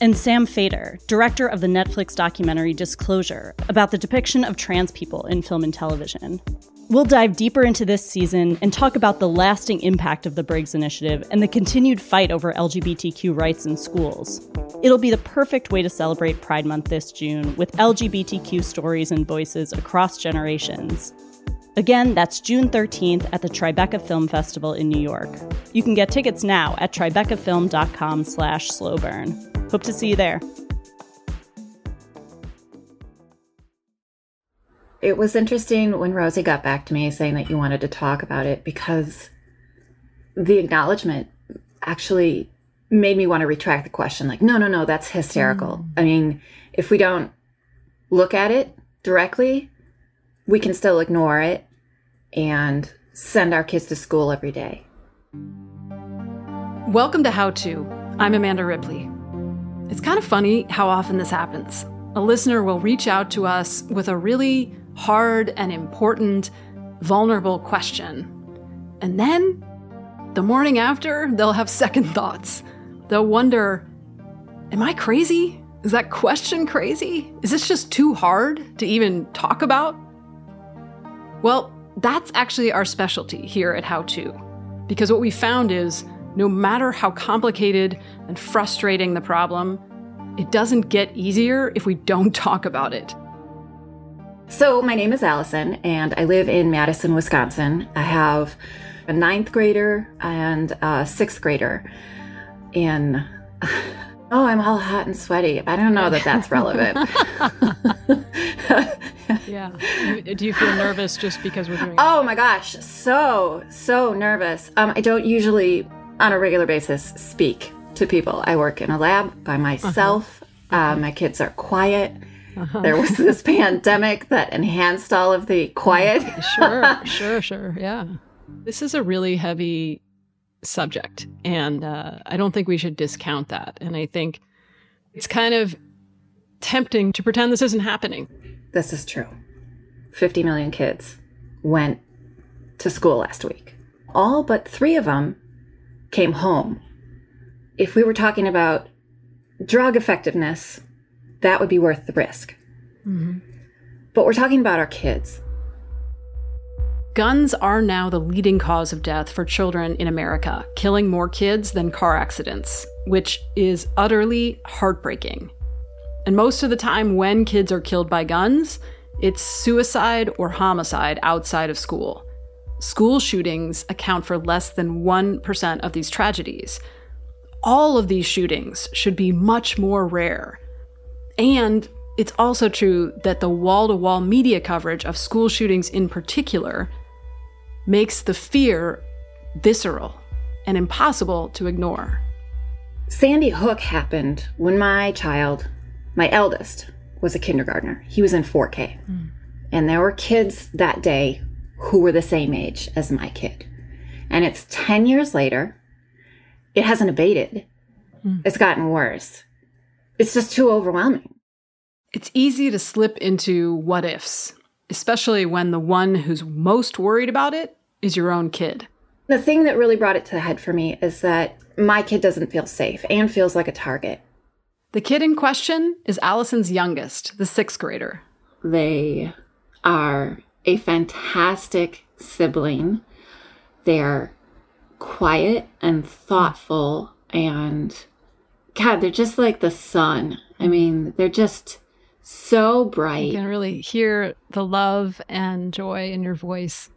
and Sam Feder, director of the Netflix documentary Disclosure, about the depiction of trans people in film and television. We'll dive deeper into this season and talk about the lasting impact of the Briggs Initiative and the continued fight over LGBTQ rights in schools. It'll be the perfect way to celebrate Pride Month this June with LGBTQ stories and voices across generations. Again, that's June 13th at the Tribeca Film Festival in New York. You can get tickets now at tribecafilm.com slash slowburn. Hope to see you there. It was interesting when Rosie got back to me saying that you wanted to talk about it because the acknowledgement actually made me want to retract the question. Like, no, no, no, that's hysterical. Mm. I mean, if we don't look at it directly, we can still ignore it and send our kids to school every day. Welcome to How To. I'm Amanda Ripley. It's kind of funny how often this happens. A listener will reach out to us with a really hard and important, vulnerable question. And then, the morning after, they'll have second thoughts. They'll wonder Am I crazy? Is that question crazy? Is this just too hard to even talk about? Well, that's actually our specialty here at How To. Because what we found is no matter how complicated and frustrating the problem, it doesn't get easier if we don't talk about it. So, my name is Allison, and I live in Madison, Wisconsin. I have a ninth grader and a sixth grader. And oh, I'm all hot and sweaty. I don't know that that's relevant. yeah. Do you feel nervous just because we're doing? Oh my gosh, so so nervous. Um, I don't usually, on a regular basis, speak to people. I work in a lab by myself. Uh-huh. Uh, my kids are quiet. Uh-huh. There was this pandemic that enhanced all of the quiet. sure, sure, sure. Yeah. This is a really heavy subject. And uh, I don't think we should discount that. And I think it's kind of tempting to pretend this isn't happening. This is true. 50 million kids went to school last week. All but three of them came home. If we were talking about drug effectiveness, that would be worth the risk. Mm-hmm. But we're talking about our kids. Guns are now the leading cause of death for children in America, killing more kids than car accidents, which is utterly heartbreaking. And most of the time, when kids are killed by guns, it's suicide or homicide outside of school. School shootings account for less than 1% of these tragedies. All of these shootings should be much more rare. And it's also true that the wall to wall media coverage of school shootings in particular makes the fear visceral and impossible to ignore. Sandy Hook happened when my child, my eldest, was a kindergartner. He was in 4K. Mm. And there were kids that day who were the same age as my kid. And it's 10 years later. It hasn't abated. Mm. It's gotten worse. It's just too overwhelming. It's easy to slip into what ifs, especially when the one who's most worried about it is your own kid. The thing that really brought it to the head for me is that my kid doesn't feel safe and feels like a target. The kid in question is Allison's youngest, the sixth grader. They are a fantastic sibling. They're quiet and thoughtful and God, they're just like the sun. I mean, they're just so bright. You can really hear the love and joy in your voice.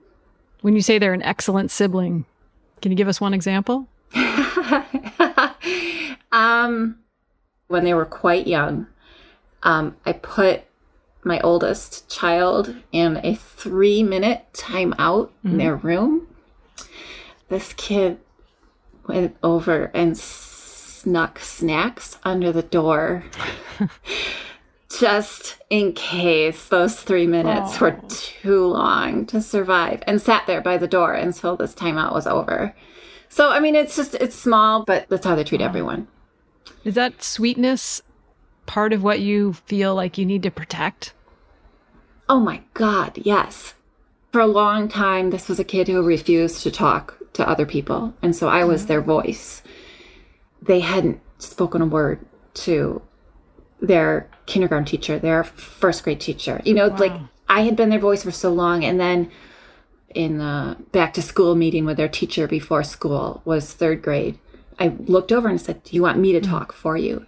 When you say they're an excellent sibling, can you give us one example? um, when they were quite young, um, I put my oldest child in a three minute timeout mm-hmm. in their room. This kid went over and snuck snacks under the door just in case those three minutes Aww. were too long to survive and sat there by the door until this timeout was over. So, I mean, it's just, it's small, but that's how they treat everyone. Is that sweetness part of what you feel like you need to protect? Oh my God, yes. For a long time, this was a kid who refused to talk to other people. And so I was their voice. They hadn't spoken a word to their kindergarten teacher, their first grade teacher. You know, wow. like I had been their voice for so long. And then in the back to school meeting with their teacher before school was third grade, I looked over and said, Do you want me to mm. talk for you?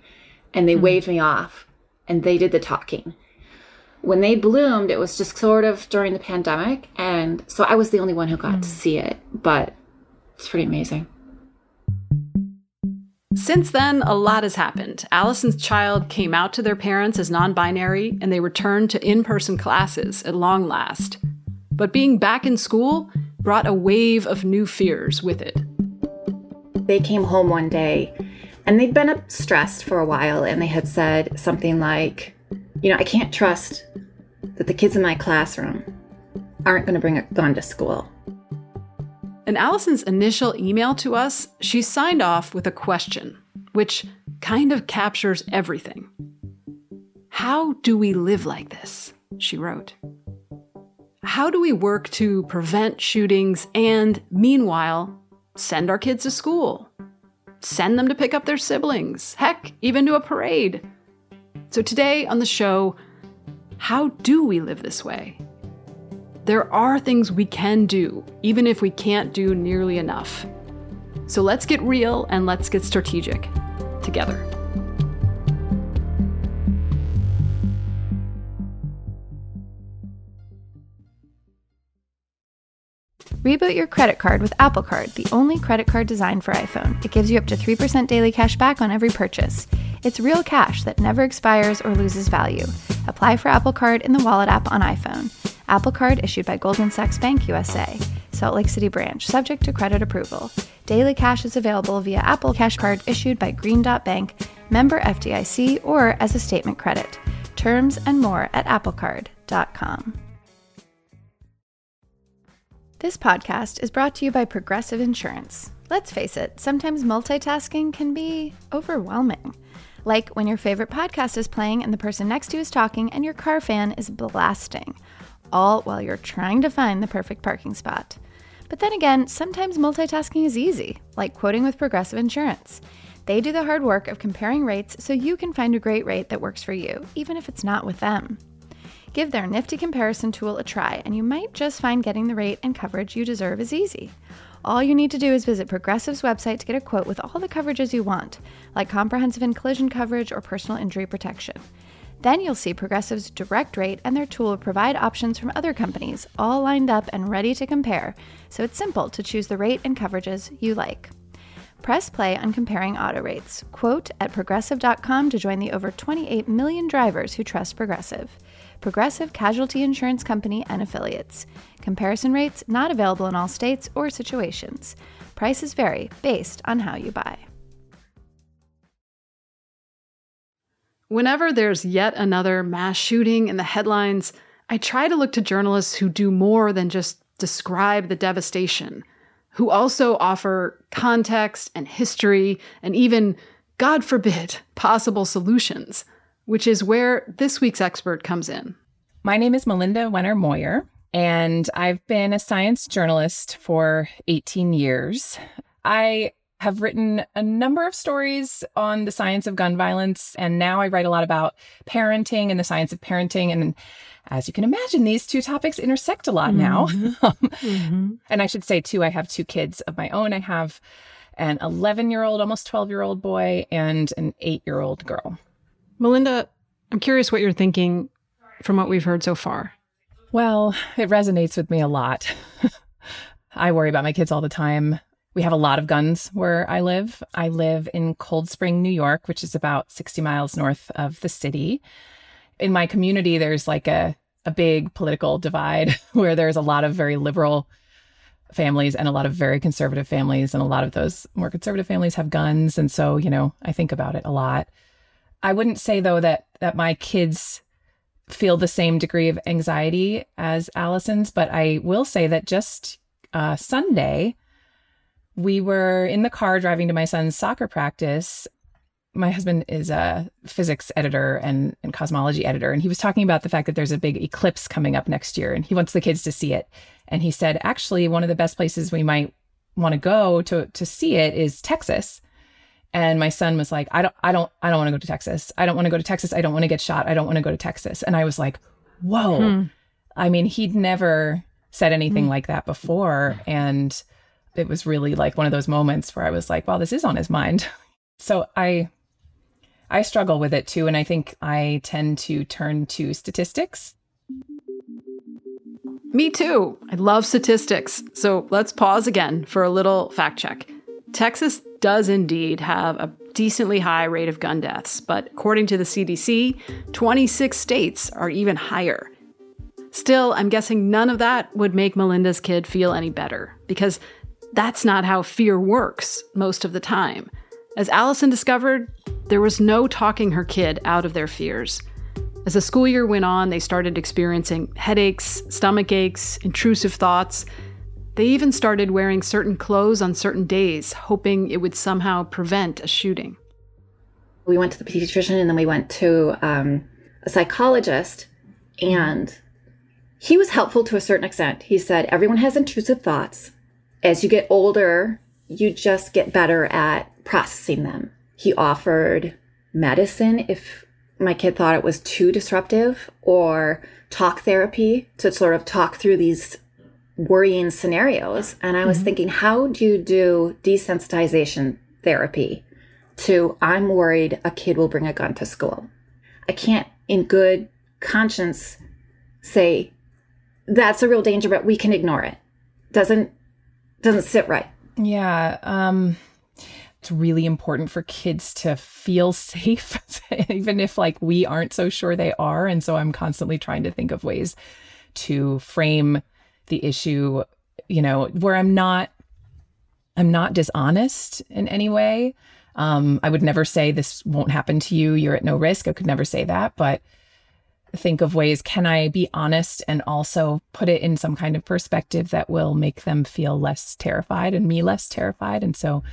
And they mm. waved me off and they did the talking when they bloomed, it was just sort of during the pandemic. And so I was the only one who got mm. to see it, but it's pretty amazing. Since then, a lot has happened. Allison's child came out to their parents as non binary, and they returned to in person classes at long last. But being back in school brought a wave of new fears with it. They came home one day and they'd been stressed for a while, and they had said something like, You know, I can't trust that the kids in my classroom aren't going to bring a gun to school. In Allison's initial email to us, she signed off with a question, which kind of captures everything. How do we live like this? She wrote. How do we work to prevent shootings and, meanwhile, send our kids to school? Send them to pick up their siblings, heck, even to a parade. So, today on the show, how do we live this way? There are things we can do, even if we can't do nearly enough. So let's get real and let's get strategic together. Reboot your credit card with Apple Card, the only credit card designed for iPhone. It gives you up to 3% daily cash back on every purchase. It's real cash that never expires or loses value. Apply for Apple Card in the Wallet app on iPhone. Apple Card issued by Goldman Sachs Bank USA, Salt Lake City branch, subject to credit approval. Daily cash is available via Apple Cash Card issued by Green Dot Bank, member FDIC, or as a statement credit. Terms and more at applecard.com. This podcast is brought to you by Progressive Insurance. Let's face it, sometimes multitasking can be overwhelming. Like when your favorite podcast is playing and the person next to you is talking and your car fan is blasting, all while you're trying to find the perfect parking spot. But then again, sometimes multitasking is easy, like quoting with Progressive Insurance. They do the hard work of comparing rates so you can find a great rate that works for you, even if it's not with them. Give their nifty comparison tool a try, and you might just find getting the rate and coverage you deserve is easy. All you need to do is visit Progressive's website to get a quote with all the coverages you want, like comprehensive and collision coverage or personal injury protection. Then you'll see Progressive's direct rate, and their tool provide options from other companies, all lined up and ready to compare, so it's simple to choose the rate and coverages you like. Press play on comparing auto rates. Quote at progressive.com to join the over 28 million drivers who trust Progressive. Progressive Casualty Insurance Company and affiliates. Comparison rates not available in all states or situations. Prices vary based on how you buy. Whenever there's yet another mass shooting in the headlines, I try to look to journalists who do more than just describe the devastation, who also offer context and history and even, God forbid, possible solutions which is where this week's expert comes in. My name is Melinda Wenner Moyer, and I've been a science journalist for 18 years. I have written a number of stories on the science of gun violence, and now I write a lot about parenting and the science of parenting. And as you can imagine, these two topics intersect a lot now. Mm-hmm. mm-hmm. And I should say, too, I have two kids of my own. I have an 11 year old, almost 12 year old boy, and an eight year old girl. Melinda, I'm curious what you're thinking from what we've heard so far. Well, it resonates with me a lot. I worry about my kids all the time. We have a lot of guns where I live. I live in Cold Spring, New York, which is about 60 miles north of the city. In my community, there's like a, a big political divide where there's a lot of very liberal families and a lot of very conservative families. And a lot of those more conservative families have guns. And so, you know, I think about it a lot. I wouldn't say though that that my kids feel the same degree of anxiety as Allison's, but I will say that just uh, Sunday, we were in the car driving to my son's soccer practice. My husband is a physics editor and, and cosmology editor, and he was talking about the fact that there's a big eclipse coming up next year, and he wants the kids to see it. And he said, actually, one of the best places we might want to go to to see it is Texas. And my son was like, I don't, I don't, I don't want to go to Texas. I don't want to go to Texas. I don't want to get shot. I don't want to go to Texas. And I was like, whoa. Hmm. I mean, he'd never said anything hmm. like that before. And it was really like one of those moments where I was like, wow, this is on his mind. so I, I struggle with it too. And I think I tend to turn to statistics. Me too. I love statistics. So let's pause again for a little fact check. Texas does indeed have a decently high rate of gun deaths, but according to the CDC, 26 states are even higher. Still, I'm guessing none of that would make Melinda's kid feel any better, because that's not how fear works most of the time. As Allison discovered, there was no talking her kid out of their fears. As the school year went on, they started experiencing headaches, stomach aches, intrusive thoughts, they even started wearing certain clothes on certain days, hoping it would somehow prevent a shooting. We went to the pediatrician and then we went to um, a psychologist, and he was helpful to a certain extent. He said, Everyone has intrusive thoughts. As you get older, you just get better at processing them. He offered medicine if my kid thought it was too disruptive, or talk therapy to sort of talk through these worrying scenarios. And I was mm-hmm. thinking, how do you do desensitization therapy to I'm worried a kid will bring a gun to school? I can't, in good conscience, say that's a real danger, but we can ignore it. Doesn't doesn't sit right. Yeah. Um it's really important for kids to feel safe, even if like we aren't so sure they are. And so I'm constantly trying to think of ways to frame the issue, you know, where I'm not I'm not dishonest in any way. Um, I would never say this won't happen to you. You're at no risk. I could never say that, but think of ways can I be honest and also put it in some kind of perspective that will make them feel less terrified and me less terrified. And so,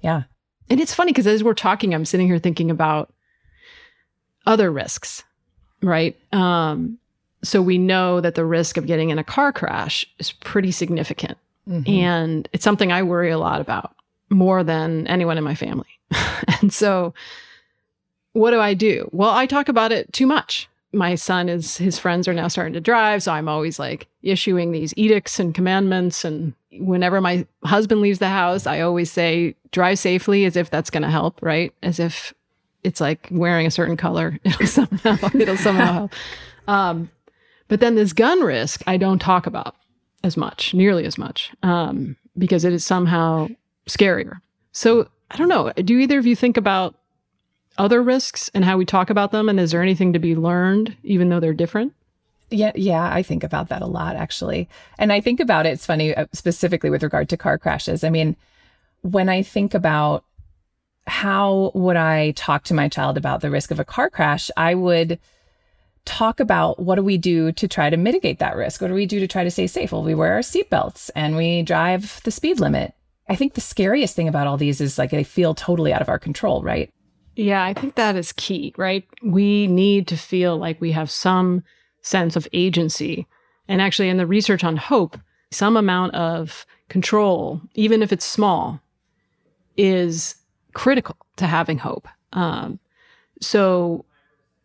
yeah. And it's funny because as we're talking, I'm sitting here thinking about other risks, right? Um, so we know that the risk of getting in a car crash is pretty significant. Mm-hmm. And it's something I worry a lot about more than anyone in my family. and so what do I do? Well, I talk about it too much. My son is his friends are now starting to drive, so I'm always like issuing these edicts and commandments and whenever my husband leaves the house, I always say drive safely as if that's going to help, right? As if it's like wearing a certain color. It'll somehow it'll somehow help. Um, but then this gun risk, I don't talk about as much, nearly as much, um, because it is somehow scarier. So I don't know. Do either of you think about other risks and how we talk about them? And is there anything to be learned, even though they're different? Yeah, yeah, I think about that a lot actually. And I think about it, it's funny, uh, specifically with regard to car crashes. I mean, when I think about how would I talk to my child about the risk of a car crash, I would talk about what do we do to try to mitigate that risk? What do we do to try to stay safe? Well, we wear our seatbelts and we drive the speed limit. I think the scariest thing about all these is like they feel totally out of our control, right? Yeah, I think that is key, right? We need to feel like we have some sense of agency. And actually, in the research on hope, some amount of control, even if it's small, is critical to having hope. Um, so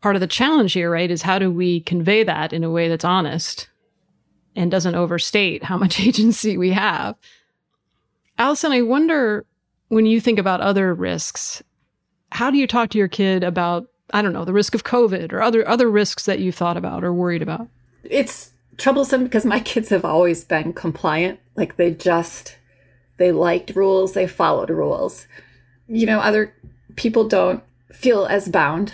part of the challenge here, right, is how do we convey that in a way that's honest and doesn't overstate how much agency we have? Allison, I wonder when you think about other risks, how do you talk to your kid about, I don't know, the risk of COVID or other other risks that you've thought about or worried about? It's troublesome because my kids have always been compliant. Like they just they liked rules, they followed rules. You know, other people don't feel as bound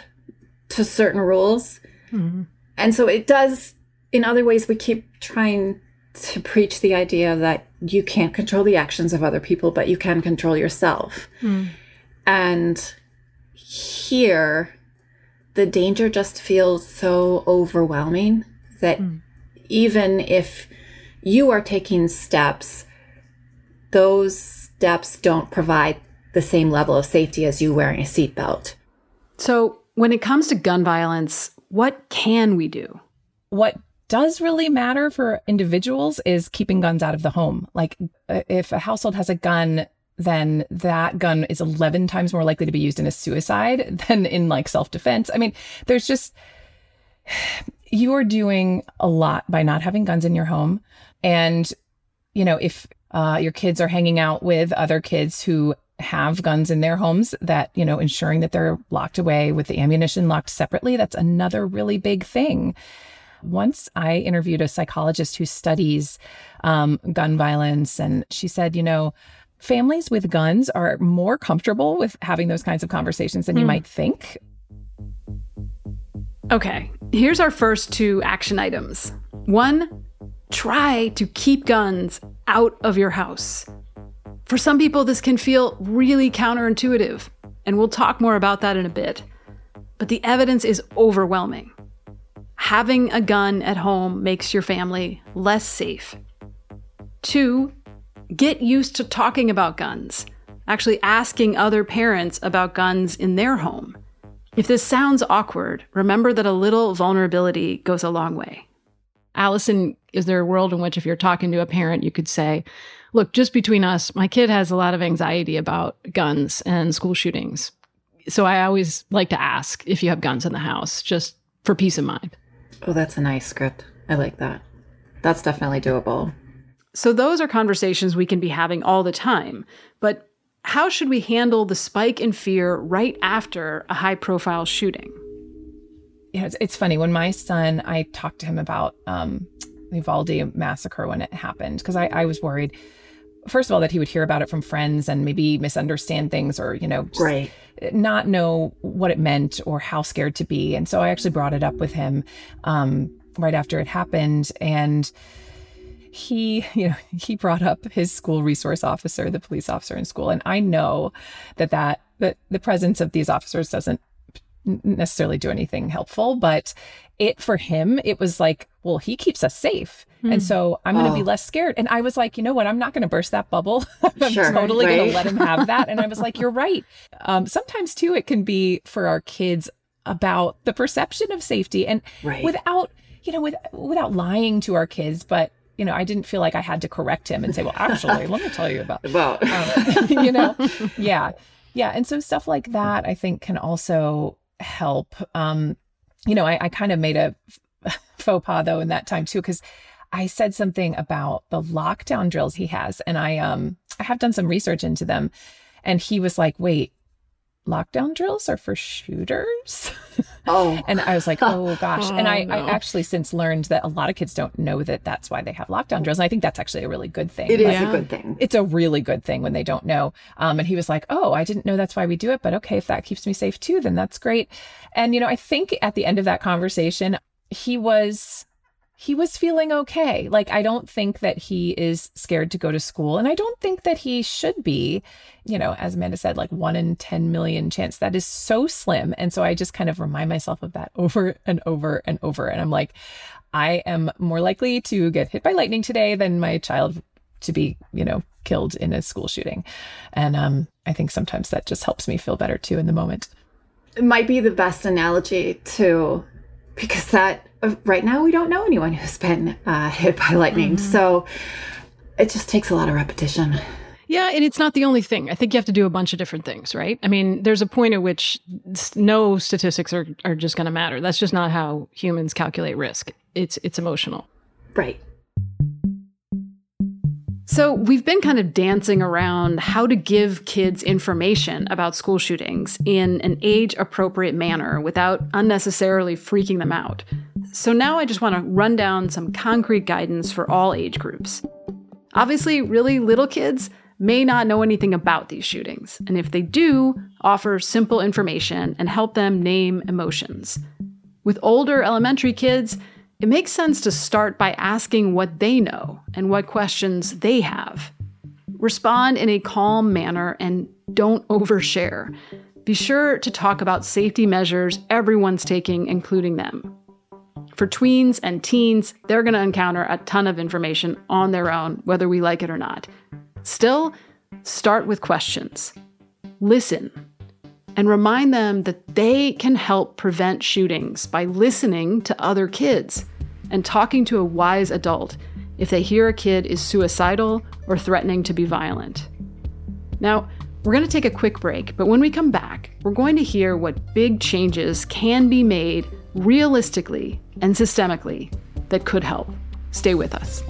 to certain rules. Mm-hmm. And so it does, in other ways, we keep trying to preach the idea that you can't control the actions of other people, but you can control yourself. Mm. And here, the danger just feels so overwhelming that mm. even if you are taking steps, those steps don't provide the same level of safety as you wearing a seatbelt. So, when it comes to gun violence, what can we do? What does really matter for individuals is keeping guns out of the home. Like, uh, if a household has a gun, then that gun is 11 times more likely to be used in a suicide than in like self defense. I mean, there's just, you are doing a lot by not having guns in your home. And, you know, if uh, your kids are hanging out with other kids who have guns in their homes that, you know, ensuring that they're locked away with the ammunition locked separately. That's another really big thing. Once I interviewed a psychologist who studies um, gun violence, and she said, you know, families with guns are more comfortable with having those kinds of conversations than mm. you hmm. might think. Okay, here's our first two action items. One, try to keep guns out of your house. For some people, this can feel really counterintuitive, and we'll talk more about that in a bit. But the evidence is overwhelming. Having a gun at home makes your family less safe. Two, get used to talking about guns, actually asking other parents about guns in their home. If this sounds awkward, remember that a little vulnerability goes a long way. Allison, is there a world in which if you're talking to a parent, you could say, look, just between us, my kid has a lot of anxiety about guns and school shootings. So I always like to ask if you have guns in the house, just for peace of mind. Oh, that's a nice script. I like that. That's definitely doable. So those are conversations we can be having all the time. But how should we handle the spike in fear right after a high profile shooting? Yeah, it's, it's funny. When my son, I talked to him about um, the Uvalde massacre when it happened, because I, I was worried first of all that he would hear about it from friends and maybe misunderstand things or you know right. not know what it meant or how scared to be. And so i actually brought it up with him um, right after it happened. And he you know he brought up his school resource officer the police officer in school. And i know that that that the presence of these officers doesn't necessarily do anything helpful. But it for him it was like well he keeps us safe mm. and so i'm going to oh. be less scared and i was like you know what i'm not going to burst that bubble i'm sure, totally right? going to let him have that and i was like you're right um, sometimes too it can be for our kids about the perception of safety and right. without you know with, without lying to our kids but you know i didn't feel like i had to correct him and say well actually let me tell you about well um, you know yeah yeah and so stuff like that i think can also help. Um, you know, I, I kind of made a faux pas though in that time too, because I said something about the lockdown drills he has, and I um I have done some research into them, and he was like, "Wait, lockdown drills are for shooters. Oh. and I was like, oh gosh. Oh, and I, no. I actually since learned that a lot of kids don't know that that's why they have lockdown drills. And I think that's actually a really good thing. It is a good thing. It's a really good thing when they don't know. Um, and he was like, oh, I didn't know that's why we do it. But okay, if that keeps me safe too, then that's great. And, you know, I think at the end of that conversation, he was he was feeling okay. Like, I don't think that he is scared to go to school. And I don't think that he should be. You know, as Amanda said, like one in 10 million chance. That is so slim. And so I just kind of remind myself of that over and over and over. And I'm like, I am more likely to get hit by lightning today than my child to be, you know, killed in a school shooting. And um, I think sometimes that just helps me feel better too in the moment. It might be the best analogy too, because that right now we don't know anyone who's been uh, hit by lightning. Mm-hmm. So it just takes a lot of repetition. Yeah, and it's not the only thing. I think you have to do a bunch of different things, right? I mean, there's a point at which no statistics are, are just going to matter. That's just not how humans calculate risk. It's it's emotional. Right. So, we've been kind of dancing around how to give kids information about school shootings in an age appropriate manner without unnecessarily freaking them out. So, now I just want to run down some concrete guidance for all age groups. Obviously, really little kids may not know anything about these shootings, and if they do, offer simple information and help them name emotions. With older elementary kids, it makes sense to start by asking what they know and what questions they have. Respond in a calm manner and don't overshare. be sure to talk about safety measures everyone's taking, including them. For tweens and teens, they're going to encounter a ton of information on their own, whether we like it or not. Still, start with questions. Listen. And remind them that they can help prevent shootings by listening to other kids and talking to a wise adult if they hear a kid is suicidal or threatening to be violent. Now, we're going to take a quick break, but when we come back, we're going to hear what big changes can be made realistically and systemically that could help. Stay with us.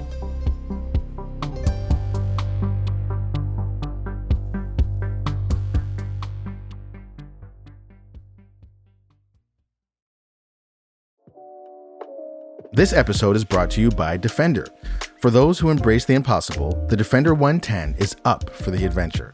This episode is brought to you by Defender. For those who embrace the impossible, the Defender 110 is up for the adventure.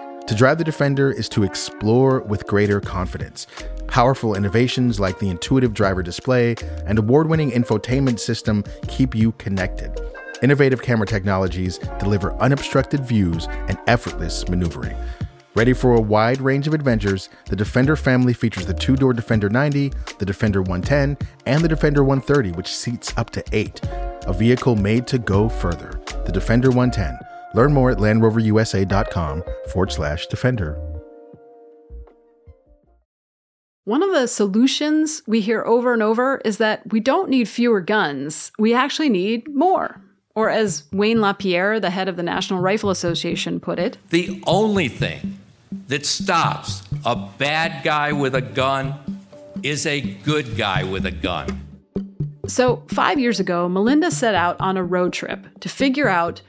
To drive the Defender is to explore with greater confidence. Powerful innovations like the intuitive driver display and award winning infotainment system keep you connected. Innovative camera technologies deliver unobstructed views and effortless maneuvering. Ready for a wide range of adventures, the Defender family features the two door Defender 90, the Defender 110, and the Defender 130, which seats up to eight. A vehicle made to go further the Defender 110. Learn more at LandRoverUSA.com forward slash Defender. One of the solutions we hear over and over is that we don't need fewer guns, we actually need more. Or, as Wayne LaPierre, the head of the National Rifle Association, put it, the only thing that stops a bad guy with a gun is a good guy with a gun. So, five years ago, Melinda set out on a road trip to figure out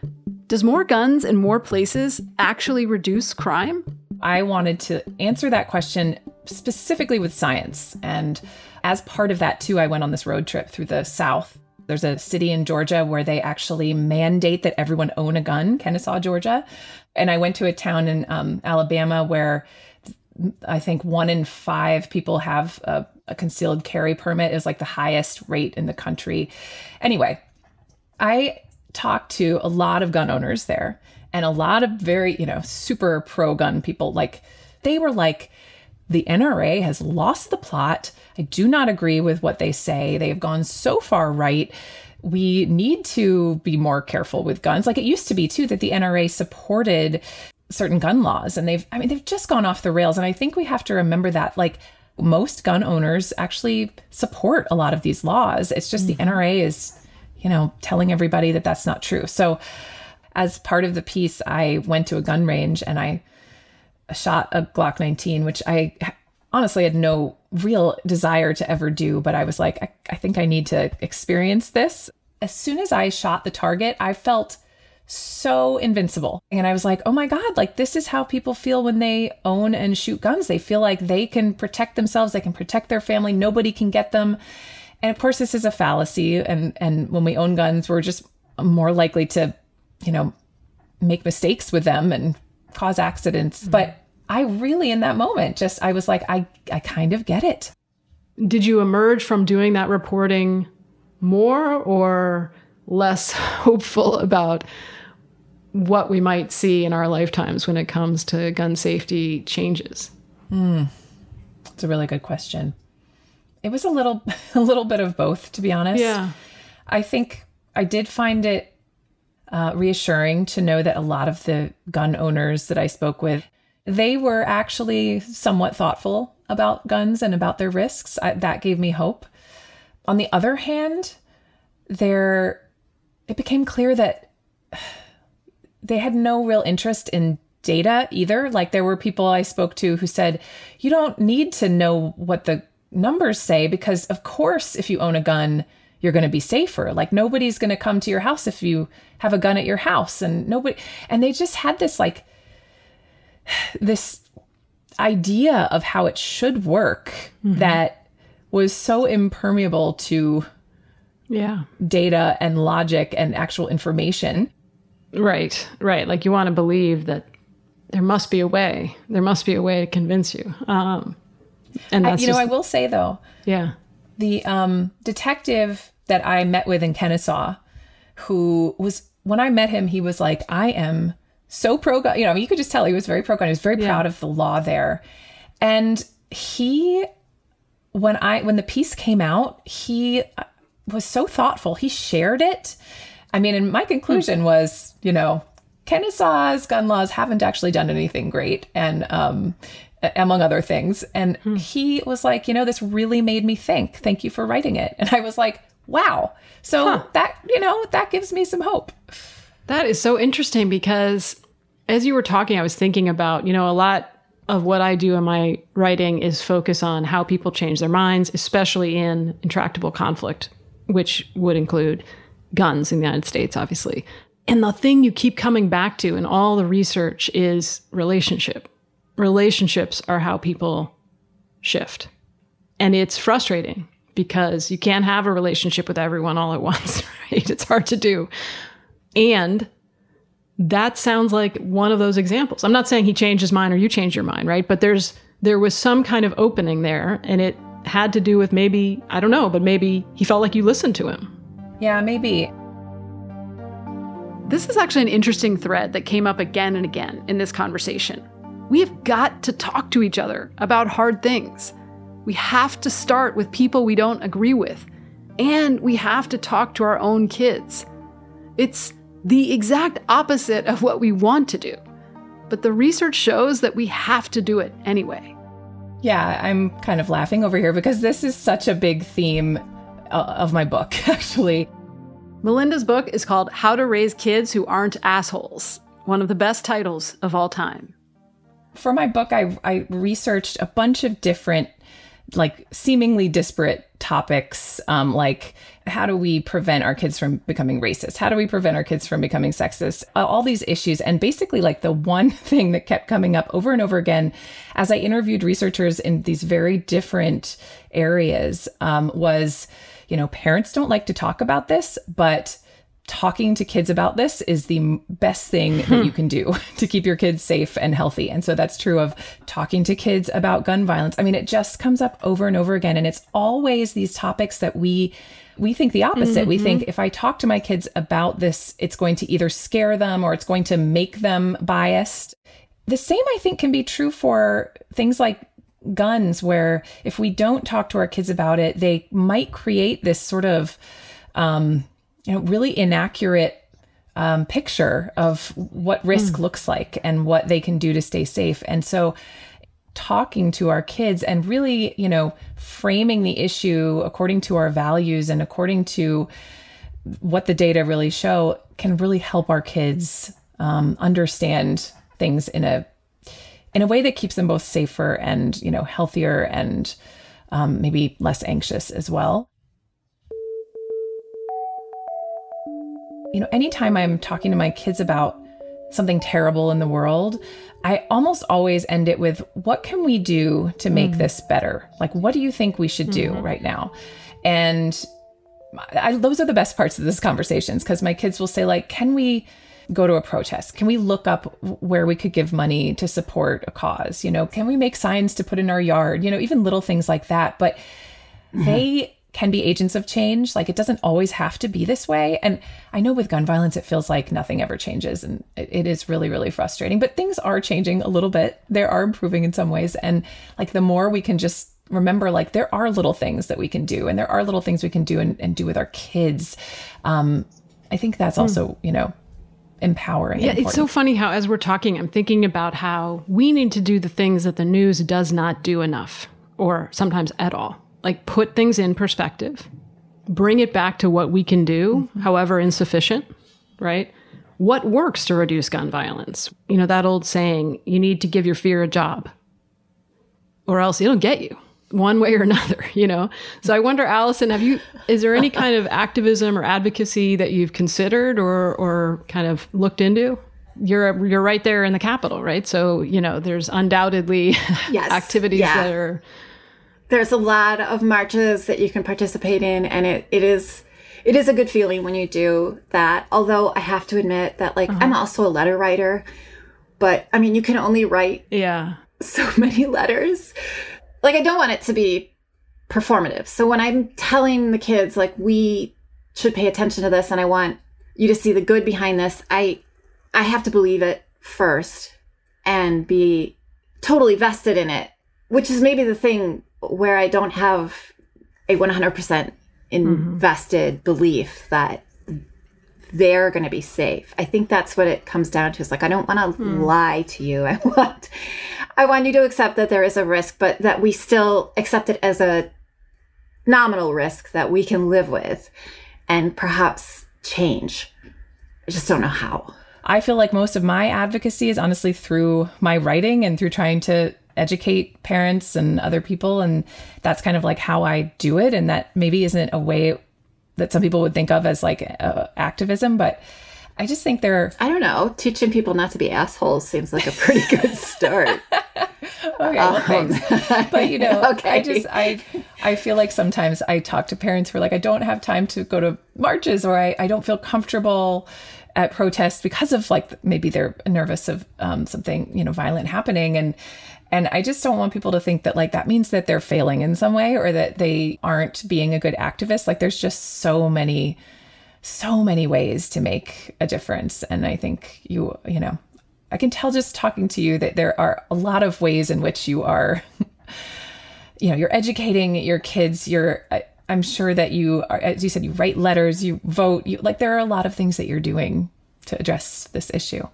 does more guns in more places actually reduce crime? I wanted to answer that question specifically with science. And as part of that, too, I went on this road trip through the South. There's a city in Georgia where they actually mandate that everyone own a gun, Kennesaw, Georgia. And I went to a town in um, Alabama where I think one in five people have a, a concealed carry permit is like the highest rate in the country. Anyway, I talked to a lot of gun owners there and a lot of very, you know, super pro gun people. Like they were like, the NRA has lost the plot. I do not agree with what they say. They have gone so far right. We need to be more careful with guns. Like it used to be, too, that the NRA supported certain gun laws and they've i mean they've just gone off the rails and i think we have to remember that like most gun owners actually support a lot of these laws it's just mm-hmm. the nra is you know telling everybody that that's not true so as part of the piece i went to a gun range and i shot a glock 19 which i honestly had no real desire to ever do but i was like I, I think i need to experience this as soon as i shot the target i felt so invincible. And I was like, oh my God, like this is how people feel when they own and shoot guns. They feel like they can protect themselves, they can protect their family, nobody can get them. And of course, this is a fallacy. And and when we own guns, we're just more likely to, you know, make mistakes with them and cause accidents. Mm-hmm. But I really in that moment just I was like, I I kind of get it. Did you emerge from doing that reporting more or less hopeful about what we might see in our lifetimes when it comes to gun safety changes? Hmm. It's a really good question. It was a little a little bit of both, to be honest. Yeah. I think I did find it uh, reassuring to know that a lot of the gun owners that I spoke with, they were actually somewhat thoughtful about guns and about their risks. I, that gave me hope. On the other hand, there it became clear that they had no real interest in data either. Like there were people I spoke to who said, you don't need to know what the numbers say because, of course, if you own a gun, you're going to be safer. Like nobody's going to come to your house if you have a gun at your house and nobody and they just had this like this idea of how it should work mm-hmm. that was so impermeable to Yeah. data and logic and actual information. Right, right. Like you want to believe that there must be a way. There must be a way to convince you. Um, and I, you know, I will say though, yeah. the um, detective that I met with in Kennesaw, who was when I met him, he was like, "I am so pro gun." You know, you could just tell he was very pro gun. He was very proud of the law there, and he, when I when the piece came out, he uh, was so thoughtful. He shared it. I mean, and my conclusion was, you know, Kennesaw's gun laws haven't actually done anything great, and um, among other things. And hmm. he was like, you know, this really made me think. Thank you for writing it. And I was like, wow. So that you know that gives me some hope. That is so interesting because as you were talking, I was thinking about, you know, a lot of what I do in my writing is focus on how people change their minds, especially in intractable conflict, which would include guns in the United States, obviously. And the thing you keep coming back to in all the research is relationship. Relationships are how people shift. And it's frustrating because you can't have a relationship with everyone all at once, right? It's hard to do. And that sounds like one of those examples. I'm not saying he changed his mind or you changed your mind, right? But there's there was some kind of opening there and it had to do with maybe, I don't know, but maybe he felt like you listened to him. Yeah, maybe. This is actually an interesting thread that came up again and again in this conversation. We have got to talk to each other about hard things. We have to start with people we don't agree with, and we have to talk to our own kids. It's the exact opposite of what we want to do. But the research shows that we have to do it anyway. Yeah, I'm kind of laughing over here because this is such a big theme uh, of my book, actually. Melinda's book is called How to Raise Kids Who Aren't Assholes, one of the best titles of all time. For my book, I, I researched a bunch of different, like seemingly disparate topics, um, like how do we prevent our kids from becoming racist? How do we prevent our kids from becoming sexist? All these issues. And basically, like the one thing that kept coming up over and over again as I interviewed researchers in these very different areas um, was, you know, parents don't like to talk about this, but talking to kids about this is the best thing that you can do to keep your kids safe and healthy. And so that's true of talking to kids about gun violence. I mean, it just comes up over and over again and it's always these topics that we we think the opposite. We think if I talk to my kids about this, it's going to either scare them or it's going to make them biased. The same I think can be true for things like guns where if we don't talk to our kids about it, they might create this sort of um you know really inaccurate um, picture of what risk looks like and what they can do to stay safe. And so talking to our kids and really you know framing the issue according to our values and according to what the data really show can really help our kids um, understand things in a in a way that keeps them both safer and you know healthier and um, maybe less anxious as well you know, anytime I'm talking to my kids about something terrible in the world, I almost always end it with, what can we do to make hmm. this better? Like, what do you think we should do mm-hmm. right now? And I, those are the best parts of this conversations because my kids will say, like, can we go to a protest? Can we look up where we could give money to support a cause? You know, can we make signs to put in our yard? You know, even little things like that. But mm-hmm. they can be agents of change. Like it doesn't always have to be this way. And I know with gun violence, it feels like nothing ever changes. And it, it is really, really frustrating. But things are changing a little bit. They are improving in some ways. And like the more we can just remember, like there are little things that we can do and there are little things we can do and, and do with our kids. Um, I think that's also, you know, empowering. Yeah, it's so funny how, as we're talking, I'm thinking about how we need to do the things that the news does not do enough, or sometimes at all. Like put things in perspective, bring it back to what we can do, mm-hmm. however insufficient, right? What works to reduce gun violence? You know, that old saying, you need to give your fear a job, or else it'll get you one way or another, you know? So I wonder, Allison, have you, is there any kind of activism or advocacy that you've considered or, or kind of looked into? You're, you're right there in the capital, right? So, you know, there's undoubtedly Yes, activities yeah. that are, there's a lot of marches that you can participate in, and it, it is it is a good feeling when you do that. Although I have to admit that like I'm uh-huh. also a letter writer, but I mean you can only write Yeah. so many letters. Like I don't want it to be performative. So when I'm telling the kids like we should pay attention to this and I want you to see the good behind this, I I have to believe it first and be totally vested in it, which is maybe the thing where I don't have a 100% mm-hmm. invested belief that they're going to be safe. I think that's what it comes down to. Is like I don't want to hmm. lie to you. I want I want you to accept that there is a risk, but that we still accept it as a nominal risk that we can live with and perhaps change. I just don't know how. I feel like most of my advocacy is honestly through my writing and through trying to educate parents and other people. And that's kind of like how I do it. And that maybe isn't a way that some people would think of as like uh, activism, but I just think there are I don't know. Teaching people not to be assholes seems like a pretty good start. okay, well. But you know, Okay. I just I I feel like sometimes I talk to parents who are like, I don't have time to go to marches, or I I don't feel comfortable at protests because of like maybe they're nervous of um, something you know violent happening, and and I just don't want people to think that like that means that they're failing in some way or that they aren't being a good activist. Like there's just so many so many ways to make a difference and i think you you know i can tell just talking to you that there are a lot of ways in which you are you know you're educating your kids you're I, i'm sure that you are as you said you write letters you vote you like there are a lot of things that you're doing to address this issue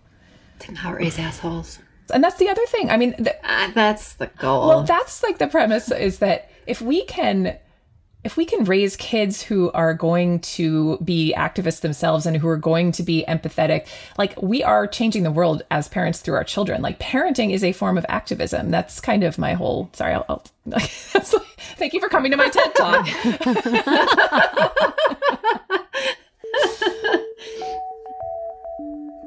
to not raise assholes. And that's the other thing. I mean the, Uh, that's the goal. well that's like the premise is that if we can if we can raise kids who are going to be activists themselves and who are going to be empathetic like we are changing the world as parents through our children. Like parenting is a form of activism. That's kind of my whole sorry i'll, I'll like- thank you for coming to my ted talk.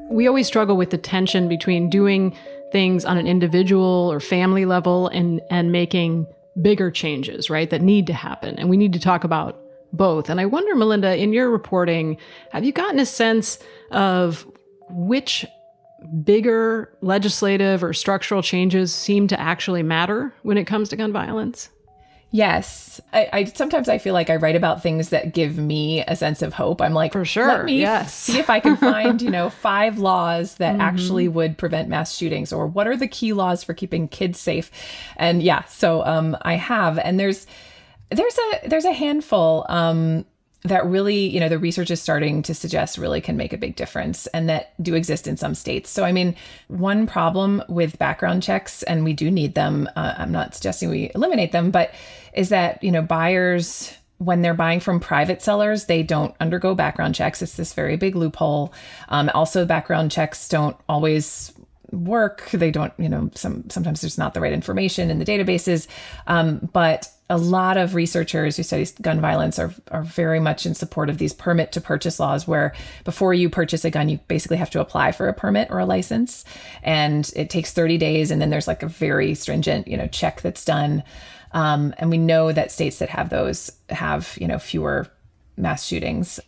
We always struggle with the tension between doing things on an individual or family level and and making bigger changes right that need to happen. And we need to talk about both. And i wonder melinda in your reporting have you gotten a sense of which bigger legislative or structural changes seem to actually matter when it comes to gun violence Yes. I, I sometimes I feel like I write about things that give me a sense of hope. I'm like, For sure, Let me yes. see if I can find, you know, five laws that actually would prevent mass shootings, or what are the key laws for keeping kids safe. And yeah, so um, I have, and there's there's a there's a handful um, that really, you know, the research is starting to suggest really can make a big difference and that do exist in some states. So, I mean, one problem with background checks, and we do need them, uh, I'm not suggesting we eliminate them, but is that, you know, buyers, when they're buying from private sellers, they don't undergo background checks. It's this very big loophole. Um, also, background checks don't always work. They don't you know some sometimes there's not the right information in the databases. Um, but a lot of researchers who study gun violence are, are very much in support of these permit to purchase laws where before you purchase a gun you basically have to apply for a permit or a license. And it takes 30 days and then there's like a very stringent you know check that's done. Um, and we know that states that have those have you know fewer mass shootings.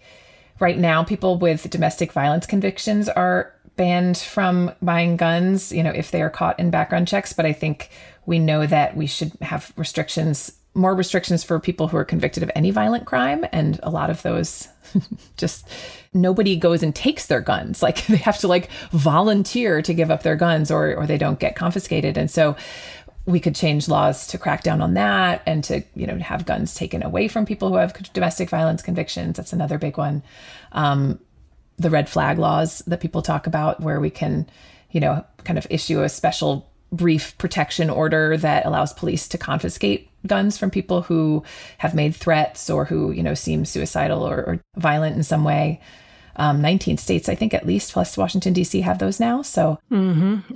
Right now people with domestic violence convictions are banned from buying guns you know if they are caught in background checks but i think we know that we should have restrictions more restrictions for people who are convicted of any violent crime and a lot of those just nobody goes and takes their guns. Like they have to like volunteer to give up their guns or or they don't get confiscated. And so we could change laws to crack down on that and to you know have guns taken away from people who have domestic violence convictions. That's another big one. Um, the red flag laws that people talk about where we can you know kind of issue a special brief protection order that allows police to confiscate guns from people who have made threats or who you know seem suicidal or, or violent in some way um, 19 states i think at least plus washington d.c have those now so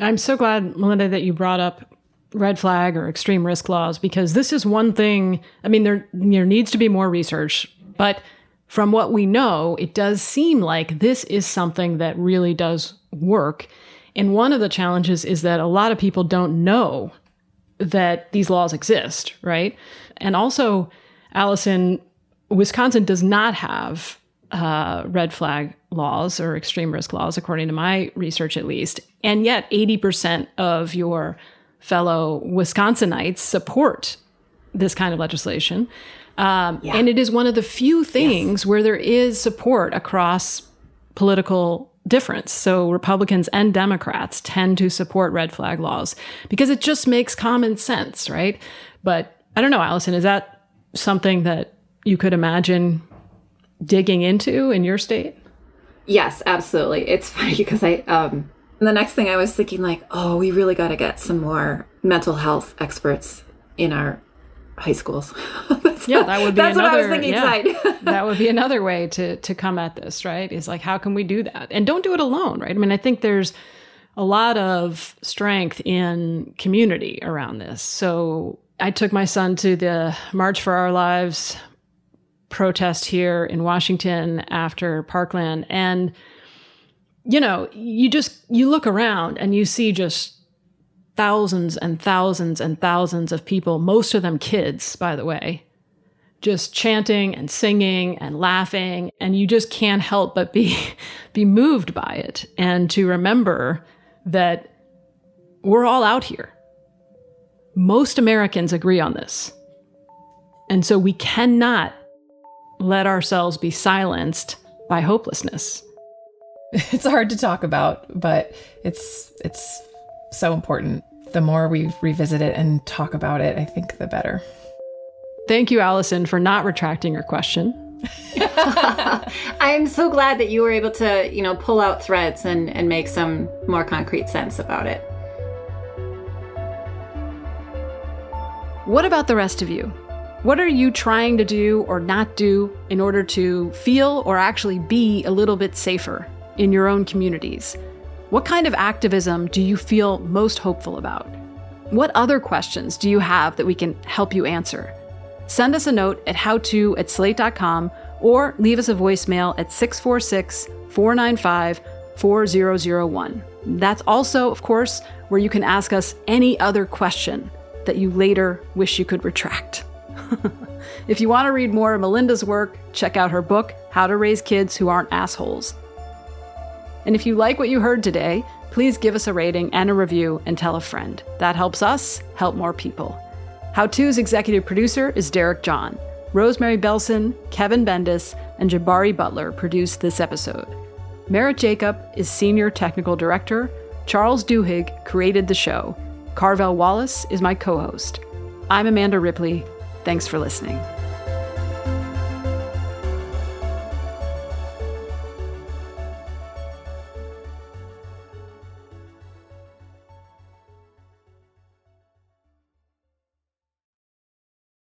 I'm so glad, Melinda, that you brought up red flag or extreme risk laws because this is one thing. I mean, there there needs to be more research, but from what we know, it does seem like this is something that really does work. And one of the challenges is that a lot of people don't know that these laws exist, right? And also, Allison, Wisconsin does not have uh, red flag laws or extreme risk laws, according to my research at least. And yet, 80% of your fellow Wisconsinites support this kind of legislation. Um, yeah. And it is one of the few things yes. where there is support across political difference. So Republicans and Democrats tend to support red flag laws because it just makes common sense, right? But I don't know, Allison, is that something that you could imagine digging into in your state? Yes, absolutely. It's funny because I um the next thing I was thinking like, oh, we really got to get some more mental health experts in our high schools. yeah, that would be that's another. What I was thinking yeah, that would be another way to to come at this, right? Is like, how can we do that? And don't do it alone, right? I mean, I think there's a lot of strength in community around this. So I took my son to the March for Our Lives protest here in Washington after Parkland, and you know, you just you look around and you see just thousands and thousands and thousands of people, most of them kids, by the way, just chanting and singing and laughing and you just can't help but be be moved by it and to remember that we're all out here. Most Americans agree on this. And so we cannot let ourselves be silenced by hopelessness. It's hard to talk about, but it's it's so important. The more we revisit it and talk about it, I think the better. Thank you, Allison, for not retracting your question. I'm so glad that you were able to, you know, pull out threads and, and make some more concrete sense about it. What about the rest of you? What are you trying to do or not do in order to feel or actually be a little bit safer in your own communities? What kind of activism do you feel most hopeful about? What other questions do you have that we can help you answer? Send us a note at howto at slate.com or leave us a voicemail at 646 495 4001. That's also, of course, where you can ask us any other question that you later wish you could retract. if you want to read more of Melinda's work, check out her book, How to Raise Kids Who Aren't Assholes. And if you like what you heard today, please give us a rating and a review and tell a friend. That helps us help more people. How To's executive producer is Derek John. Rosemary Belson, Kevin Bendis, and Jabari Butler produced this episode. Merritt Jacob is senior technical director. Charles Duhigg created the show. Carvel Wallace is my co host. I'm Amanda Ripley. Thanks for listening.